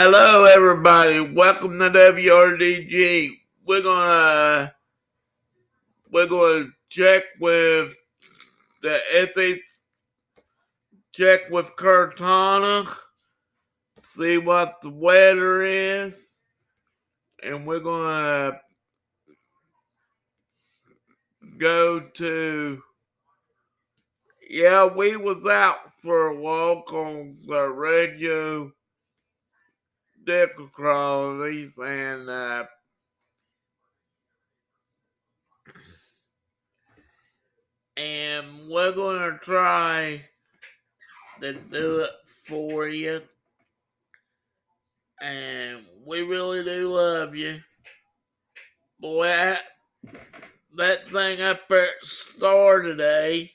Hello, everybody. Welcome to WRDG. We're gonna we're gonna check with the SA check with Cortana, see what the weather is, and we're gonna go to yeah we was out for a walk on the radio Dick Crow, he's saying that. And we're going to try to do it for you. And we really do love you. Boy, that, that thing up at Star today.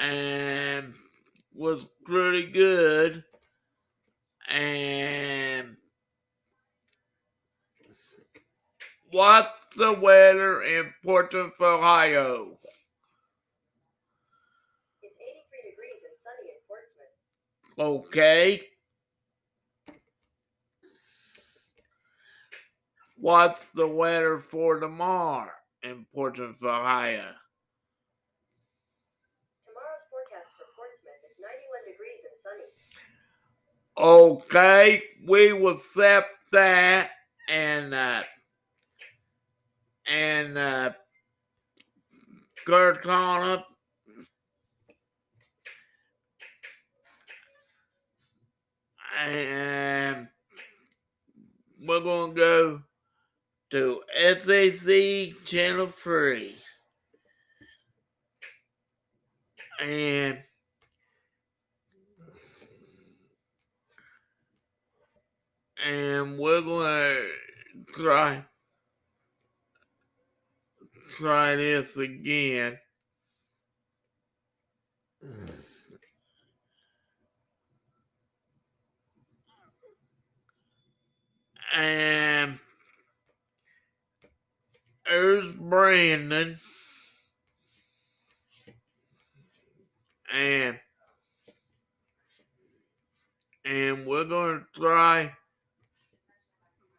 And was pretty good. And what's the weather in Portland, Ohio? Okay. What's the weather for tomorrow in Portland, Ohio? Okay, we will accept that and uh, and uh, Kurt Connor. And we're going to go to SAC Channel 3. And and we're gonna try try this again. And there's Brandon. And and we're gonna try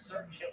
search.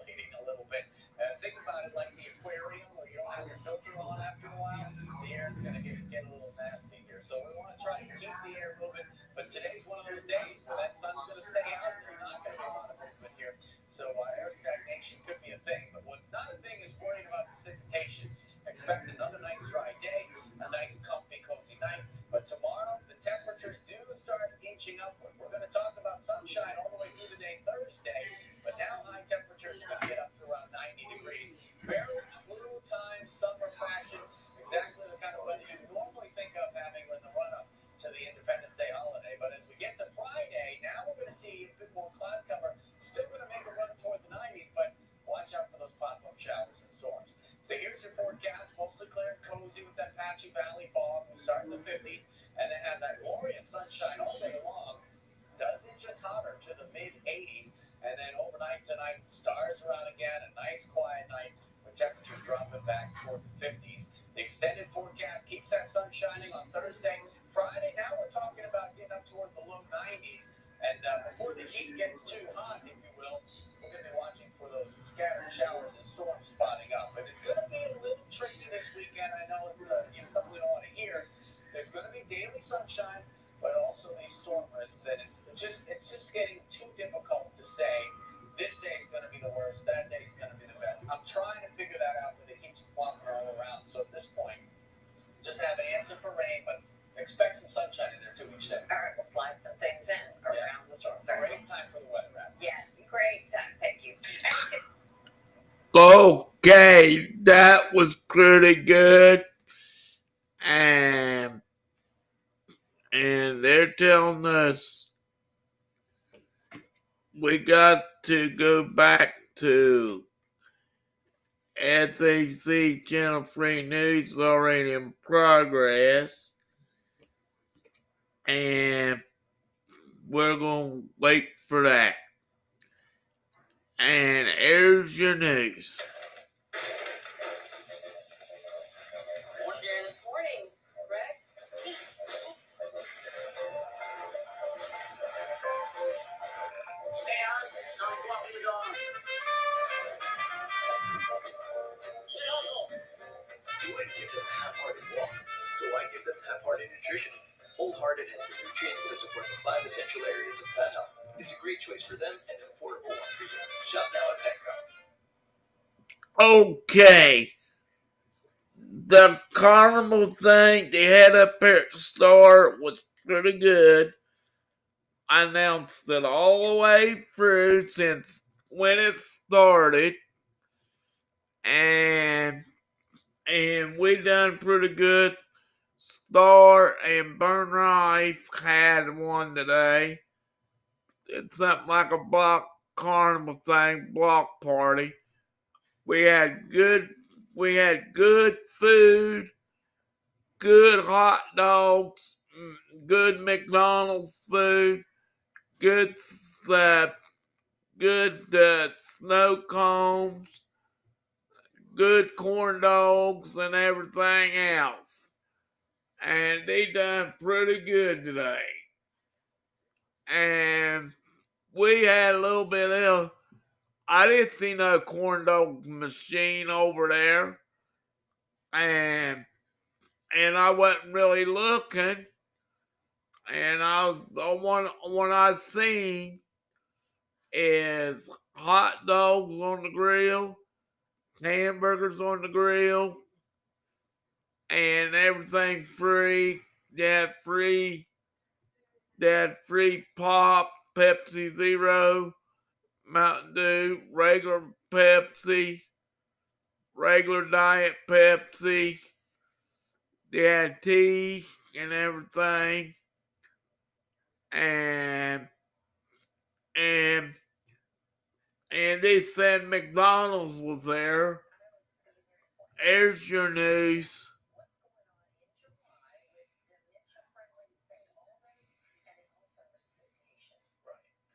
Pretty good. And and they're telling us we got to go back to SAC Channel 3 News already in progress. And we're going to wait for that. And here's your news. Half-hearted nutrition. Wholehearted has the nutrients to support the five essential areas of fat health. It's a great choice for them and an affordable one for you. Shop now at Petco. Okay. The carnival thing they had up here at the store was pretty good. I announced it all the way through since when it started. And and we done pretty good. Star and Burn Rife had one today. It's something like a block carnival thing, block party. We had good we had good food, good hot dogs, mm, good McDonald's food, good uh, good uh, snow cones, good corn dogs, and everything else. And they done pretty good today. And we had a little bit of I didn't see no corn dog machine over there. And and I wasn't really looking. And I was the one one I seen is hot dogs on the grill, hamburgers on the grill, and everything free. Had free had free pop, Pepsi Zero, Mountain Dew, regular Pepsi, regular Diet Pepsi. They had tea and everything. And and and they said McDonald's was there. There's your news. Right.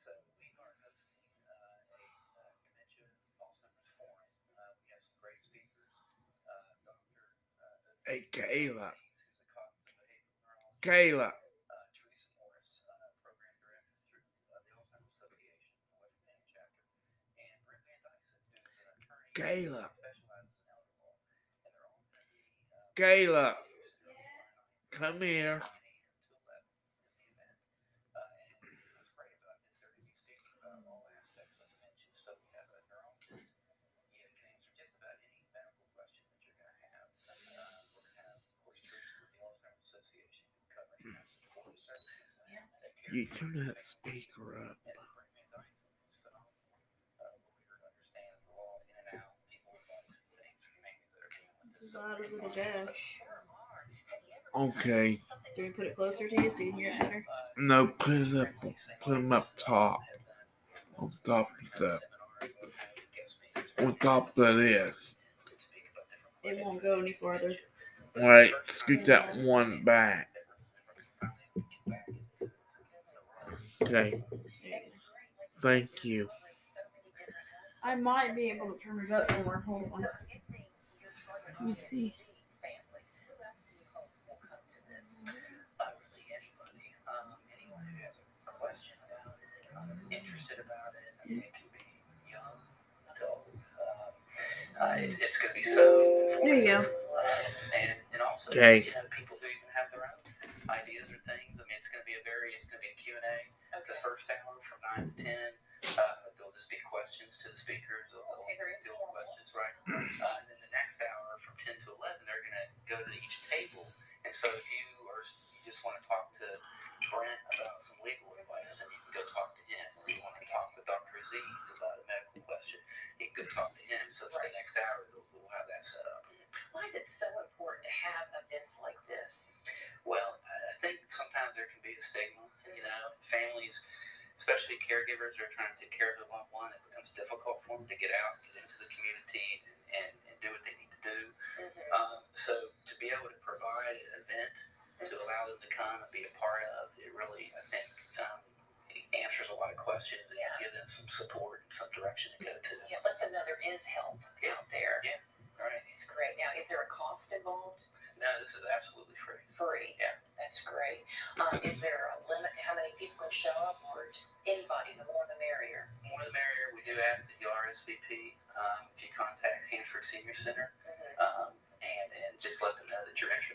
So we are hosting uh, a uh, convention in Alzheimer's Forum. Uh, we have some great speakers. Uh, Dr. Uh, Hey, Kayla. who's a cognitive behavioral neurologist. Kayla. uh, Teresa Morris, uh, program director through uh, the Alzheimer's Association, the West Virginia chapter, and Brent Van Dyson, who's an attorney Kayla. who specializes in elder law, and they're all going to be uh, Kayla. Come here. 9 a.m. to 11 in the event. Uh, and what's great about this, they're going to be speaking about all aspects of dementia. So we have a neurologist. You can answer just about any medical question that you're going to have. Uh, we're going to have, of course, Teresa with the Alzheimer's Association covering uh, support services. and that care You turn that speaker up. and Brent Van Dyson, who's phenomenal, uh, lawyer, understands the law in and out, people with all these things, families that are dealing with As loud as it'll go. Okay. Do we put it closer to you so you can hear it better? No, put it up. Put them up top. On top of the. On top of this. It won't go any farther. All right, scoot that one back. Okay, There you go. thank you. I might be able to turn it up more. Hold on. Let me see. families. Who else do you hope will come to this? Uh, really anybody. Anyone who has a question about it, interested about it. I mean, it can be young, adult. It's, it's going to be so. There you go. And, and also, Okay. 9 to 10, uh, there'll just be questions to the speakers. They'll, they'll do ask that you RSVP. Um, if you contact Hansford Senior Center, Mhm. um, and, and just let them know that you're interested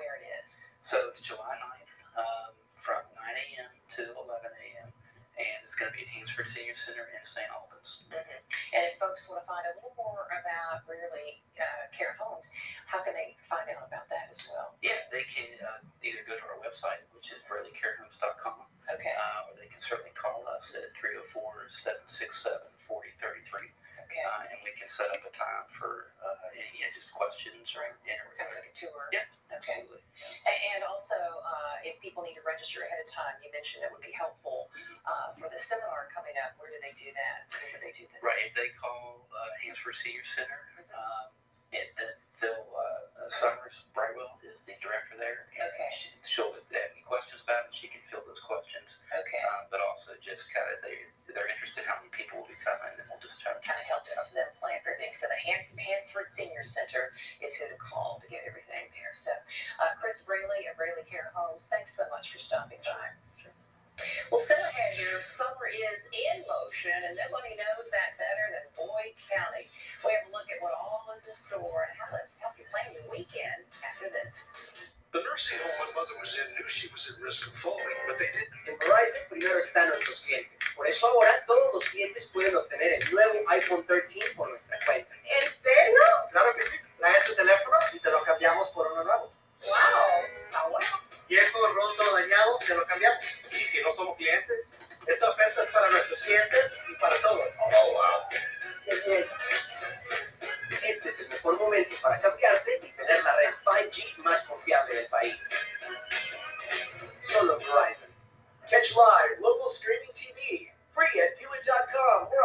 where it is. So it's July 9th um, from 9 a.m. to 11 a.m. And it's going to be at Hansford Senior Center in St. Albans. And if folks want to find a little more about Rarely uh, Care Homes, how can they find out about that as well? Yeah, they can uh, either go to our website, which is BurleyCareHomes.com, Okay. uh, or they can certainly call us at 304 767 4033. Uh, and we can set up a time for uh, any yeah, just questions or Come interview. take a tour. Yeah, absolutely. A- And also, uh, if people need to register ahead of time, you mentioned that would be helpful uh, for the seminar coming up. Where do they do that? Where would they do this? Right, if they call uh, Hansford Senior Center, um, it, the, they'll, uh, uh, Summers Brightwell is the director there. and Okay. she- She'll, if they have any questions about it, she can field those questions. Okay. Um, but also just kind of, they, they're interested how many people will be coming, and we'll just try to. Kind of helps them plan for everything. So the Han- Hansford Senior Center is who to call she was at risk of falling, but they didn't. En Verizon primero están nuestros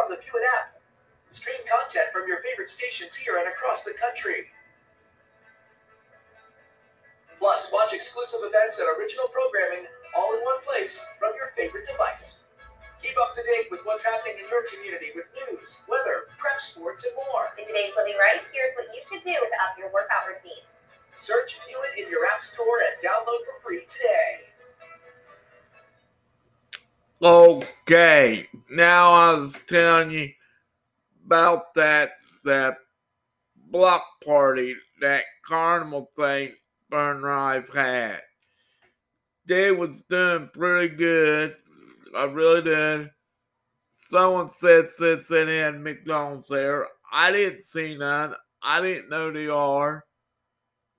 on the VUit app. Stream content from your favorite stations here and across the country. Plus, watch exclusive events and original programming all in one place from your favorite device. Keep up to date with what's happening in your community with news, weather, prep sports, and more. In today's Living Right, here's what you should do to up your workout routine. Search VUit in your app store and download for free today. Okay, now I was telling you about that that block party, that carnival thing Burn had. They was doing pretty good. I really did. Someone said since they had McDonald's there. I didn't see none. I didn't know they are.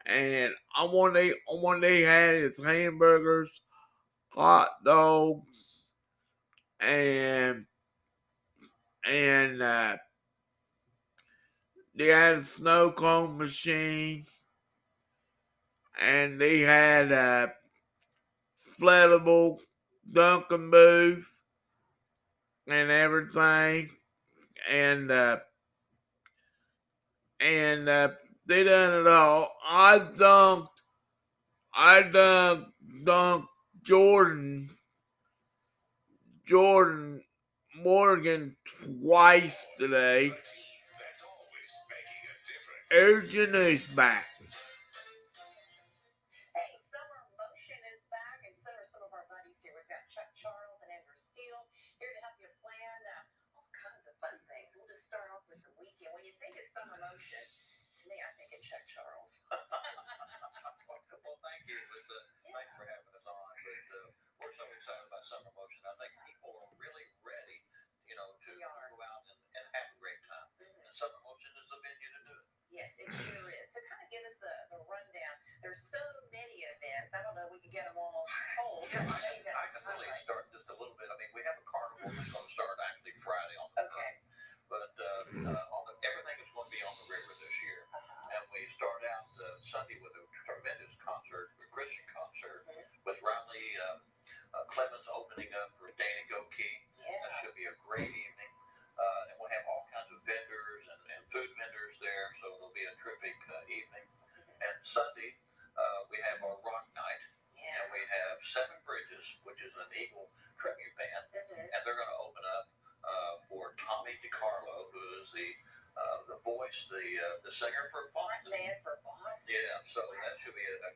And I one they one had his hamburgers, hot dogs, and and uh, they had a snow cone machine, and they had a flammable Dunkin' booth and everything, and uh, and uh, they done it all. I dunked, I dunked, dunked Jordan Jordan Morgan twice today. Urgent is back. for Boston. For Boston. Yeah, so that should be a, a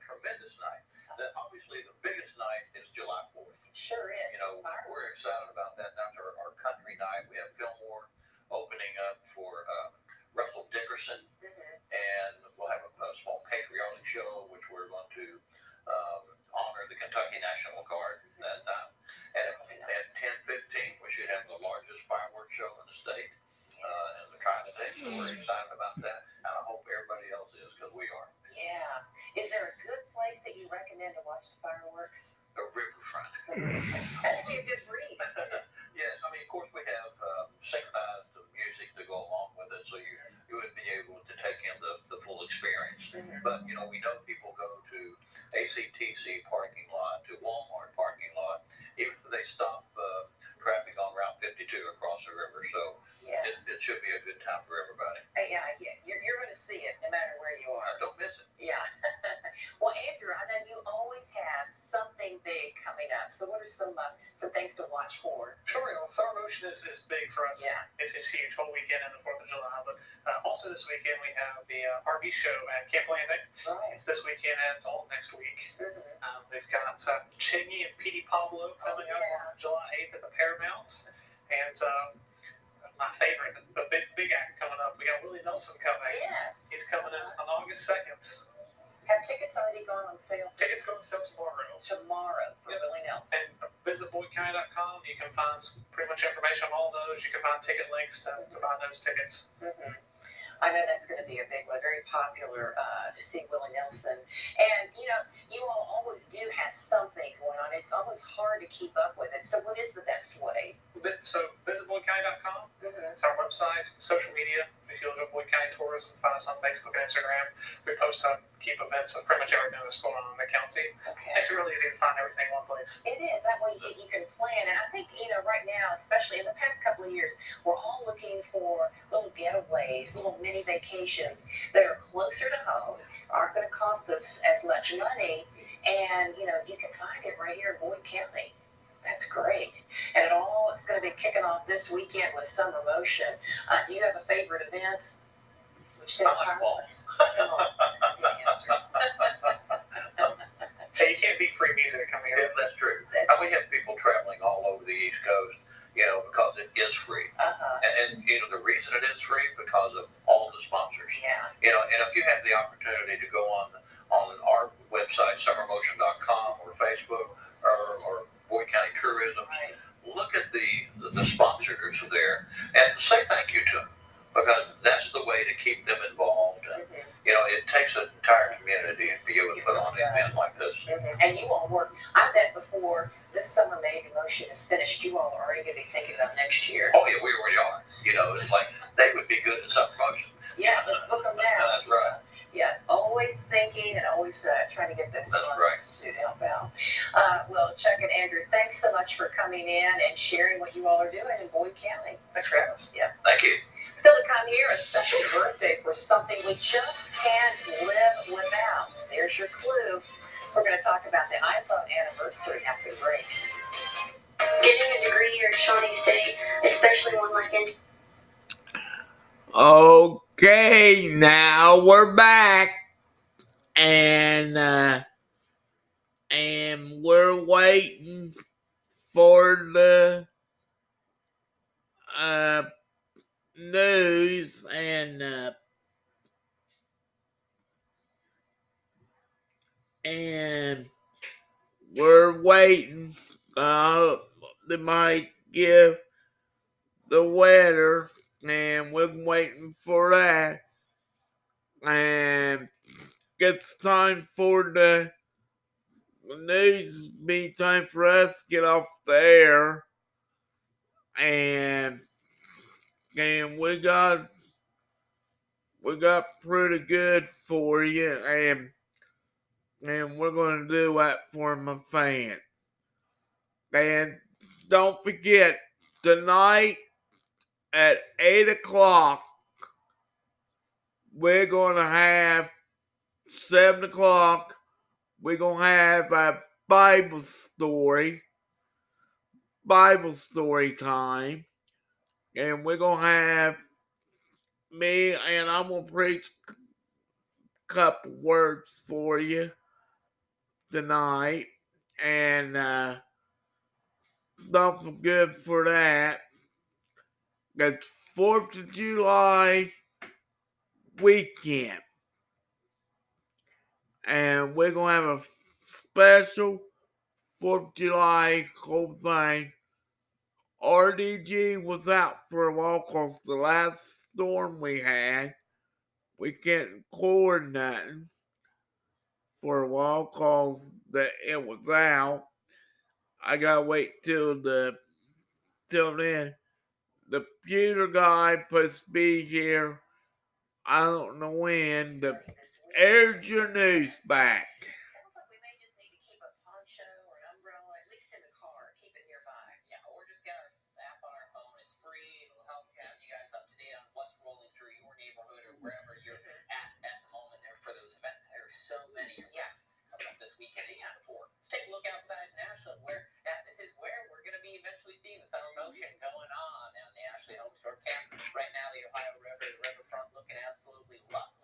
So, what is the best way? So, visit BoydCounty.com. Mm-hmm. It's our website, social media. If you look at Boyd County Tourism, find us on Facebook and Instagram. We post up keep events of pretty much everything that's going on in the county. Okay. It's really easy to find everything in one place. It is. That way you, you can plan. And I think, you know, right now, especially in the past couple of years, we're all looking for little getaways, little mini vacations that are closer to home, aren't going to cost us as much money. And, you know, you can find it right here in Boyd County. That's great. And it all is going to be kicking off this weekend with some emotion. Uh, do you have a favorite event? Which they oh, are. hey, you can't beat free music coming here. Yeah, that's true. That's and we have people traveling all over the East Coast, you know, because it is free. Uh-huh. And, and, you know, the reason it is free because of all the sponsors. Yes. You know, and if you have the opportunity to go on on our website, Summer Motion we're back. And uh and we're waiting for the uh news and uh and we're waiting uh they might give the weather and we're waiting for that. And it's time for the news. Be time for us to get off the air, and and we got we got pretty good for you, and and we're gonna do that for my fans. And don't forget tonight at eight o'clock, we're gonna have seven o'clock. We're gonna have a Bible story, Bible story time, and we're gonna have me and I'm gonna preach a couple words for you tonight, and uh, don't forget for that. That's Fourth of July weekend. And we're gonna have a special Fourth of July whole thing. RDG was out for a while because the last storm we had, we can't record nothing for a while because that it was out. I gotta wait till the till then the computer guy supposed to be here. I don't know when. The aired your news back. Going eventually seeing the summer motion going on the Ashley Home Camp. Right now, the Ohio River, the looking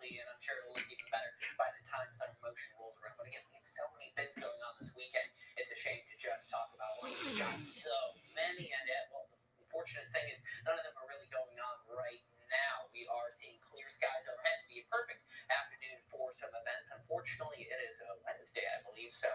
absolutely and I'm sure it'll look even better by the time summer motion rolls around. But again, we have so many things going on this weekend. It's a shame to just talk about one. We've got so many, and uh, well, the unfortunate thing is none of them are really going on right now. We are seeing clear skies overhead. It'd be a perfect afternoon for some events. Unfortunately, it is a Wednesday, I believe, so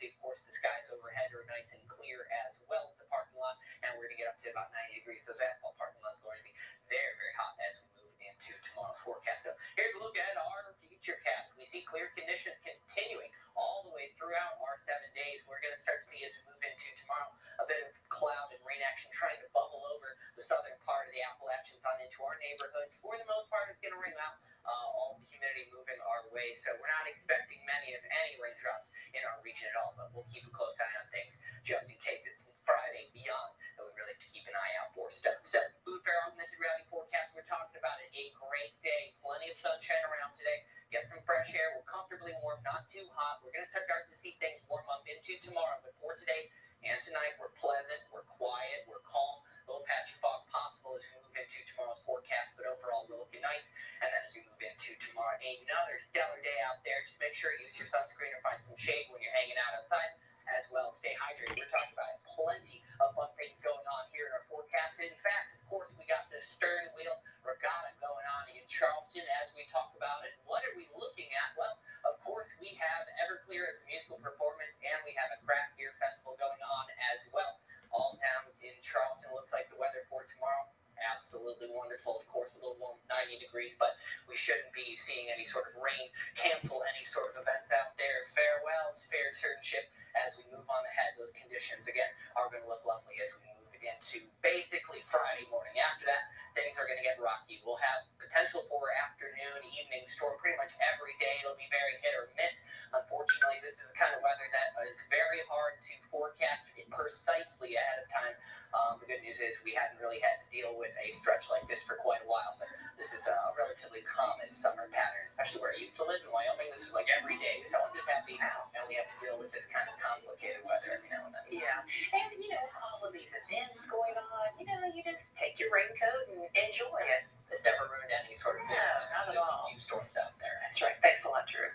day. You can see, of course, the skies overhead are nice and clear as well as the parking lot. And we're going to get up to about 90 degrees. Those asphalt parking lots are going to be very, very hot as we move into tomorrow's forecast. So here's a look at our future cast. We see clear conditions continuing all the way throughout our seven days. We're going to start to see as we move into tomorrow a bit of cloud and rain action trying to bubble over the southern part of the Appalachians on into our neighborhoods. For the most part, it's going to rain out. Uh, all humidity moving our way, so we're not expecting many, if any, raindrops in our region at all. But we'll keep a close eye on things just in case it's Friday beyond that we really have to keep an eye out for stuff. So, food fair augmented reality forecast, we're talking about it. A great day, plenty of sunshine around today. Get some fresh air. We're comfortably warm, not too hot. We're going to start to see things warm up into tomorrow. But for today and tonight, we're pleasant, we're quiet, we're calm. Little patch of fog possible as we move into tomorrow's forecast, but overall, we're looking nice. And then as we move into tomorrow, another stellar day out there. Just make sure you use your sunscreen or find some shade when you're hanging out outside as well. Stay hydrated. We're talking about plenty of fun things going on here in our forecast. In fact, of course, we got the stern wheel regatta going on in Charleston as we talk about it. What are we looking at? Well, of course, we have Everclear as the musical performance, and we have a craft beer festival going on as well. All down in Charleston. Looks like the weather for tomorrow absolutely wonderful. Of course, a little warm, 90 degrees, but we shouldn't be seeing any sort of rain cancel any sort of events out there. Farewells, fair certainship as we move on ahead. Those conditions, again, are going to look lovely as we move into basically Friday morning. After that, things are going to get rocky. We'll have potential for afternoon, evening storm pretty much every day. It'll be very hit or miss. Unfortunately, this is the kind of weather that is very hard to forecast precisely ahead of time. Um, the good news is we hadn't really had to deal with a stretch like this for quite a while, but this is a relatively common summer pattern, especially where I used to live in Wyoming. This was like every day, so I'm just happy now we have to deal with this kind of complicated weather every now and then. Yeah, and you know, all of these events going on, you know, you just take your raincoat and enjoy it. It's never ruined any sort of no, not at just all. a few storms out there. That's right. Thanks a lot, Drew.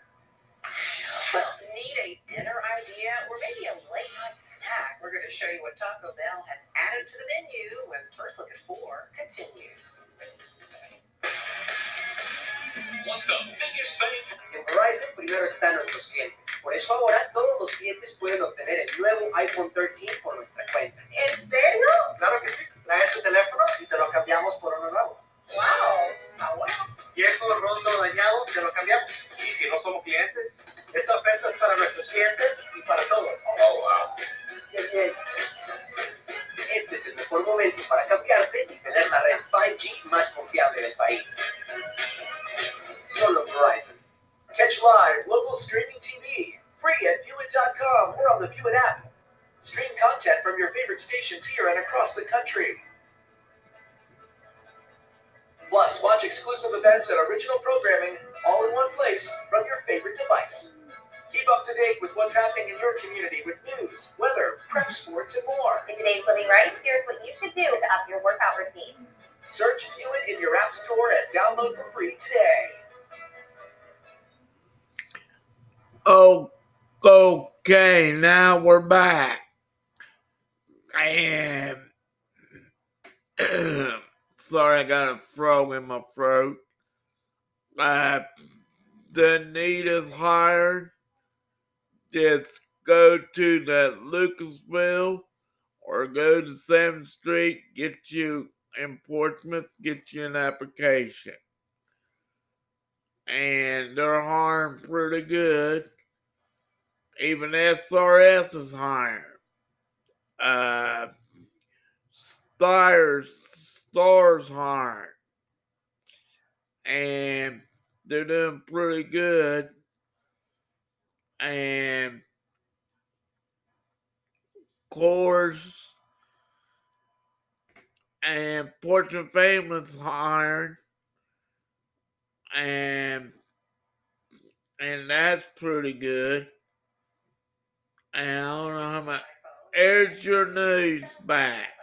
Well, need a dinner idea or maybe a late night snack? We're going to show you what Taco Bell has added to the menu when First Look at Four continues. En Verizon primero están nuestros clientes. Por eso ahora todos los clientes pueden obtener el nuevo iPhone 13 por nuestra cuenta. ¿En serio? Claro que sí. Trae tu teléfono y te lo cambiamos por uno nuevo. ¡Wow! ¡Ah, bueno! Viejo, roto, dañado, te lo cambiamos. ¿Y si no somos clientes? Esta oferta es para nuestros clientes y para todos. Oh, wow. Bien, bien. Este es el mejor momento para cambiarte y tener la red 5G más confiable del país. Solo Verizon. Catch live local streaming TV, free at viewit.com or on the Viewit app. Stream content from your favorite stations here and across the country. Plus, watch exclusive events and original programming all in one place from your favorite device. Keep up to date with what's happening in your community with news, weather, prep sports, and more. In today's Living Right, here's what you should do to up your workout routine. Search View It in your app store and download for free today. Oh, okay, now we're back. And sorry, I got a frog in my throat. Uh, the need is hired. Just go to that Lucasville or go to 7th Street, get you in Portsmouth, get you an application. And they're hiring pretty good. Even SRS is hiring. Uh, Stars, Stars hiring. And they're doing pretty good. And course, and Portrait Family's hiring. And and that's pretty good. And I don't know how much. Here's your news back.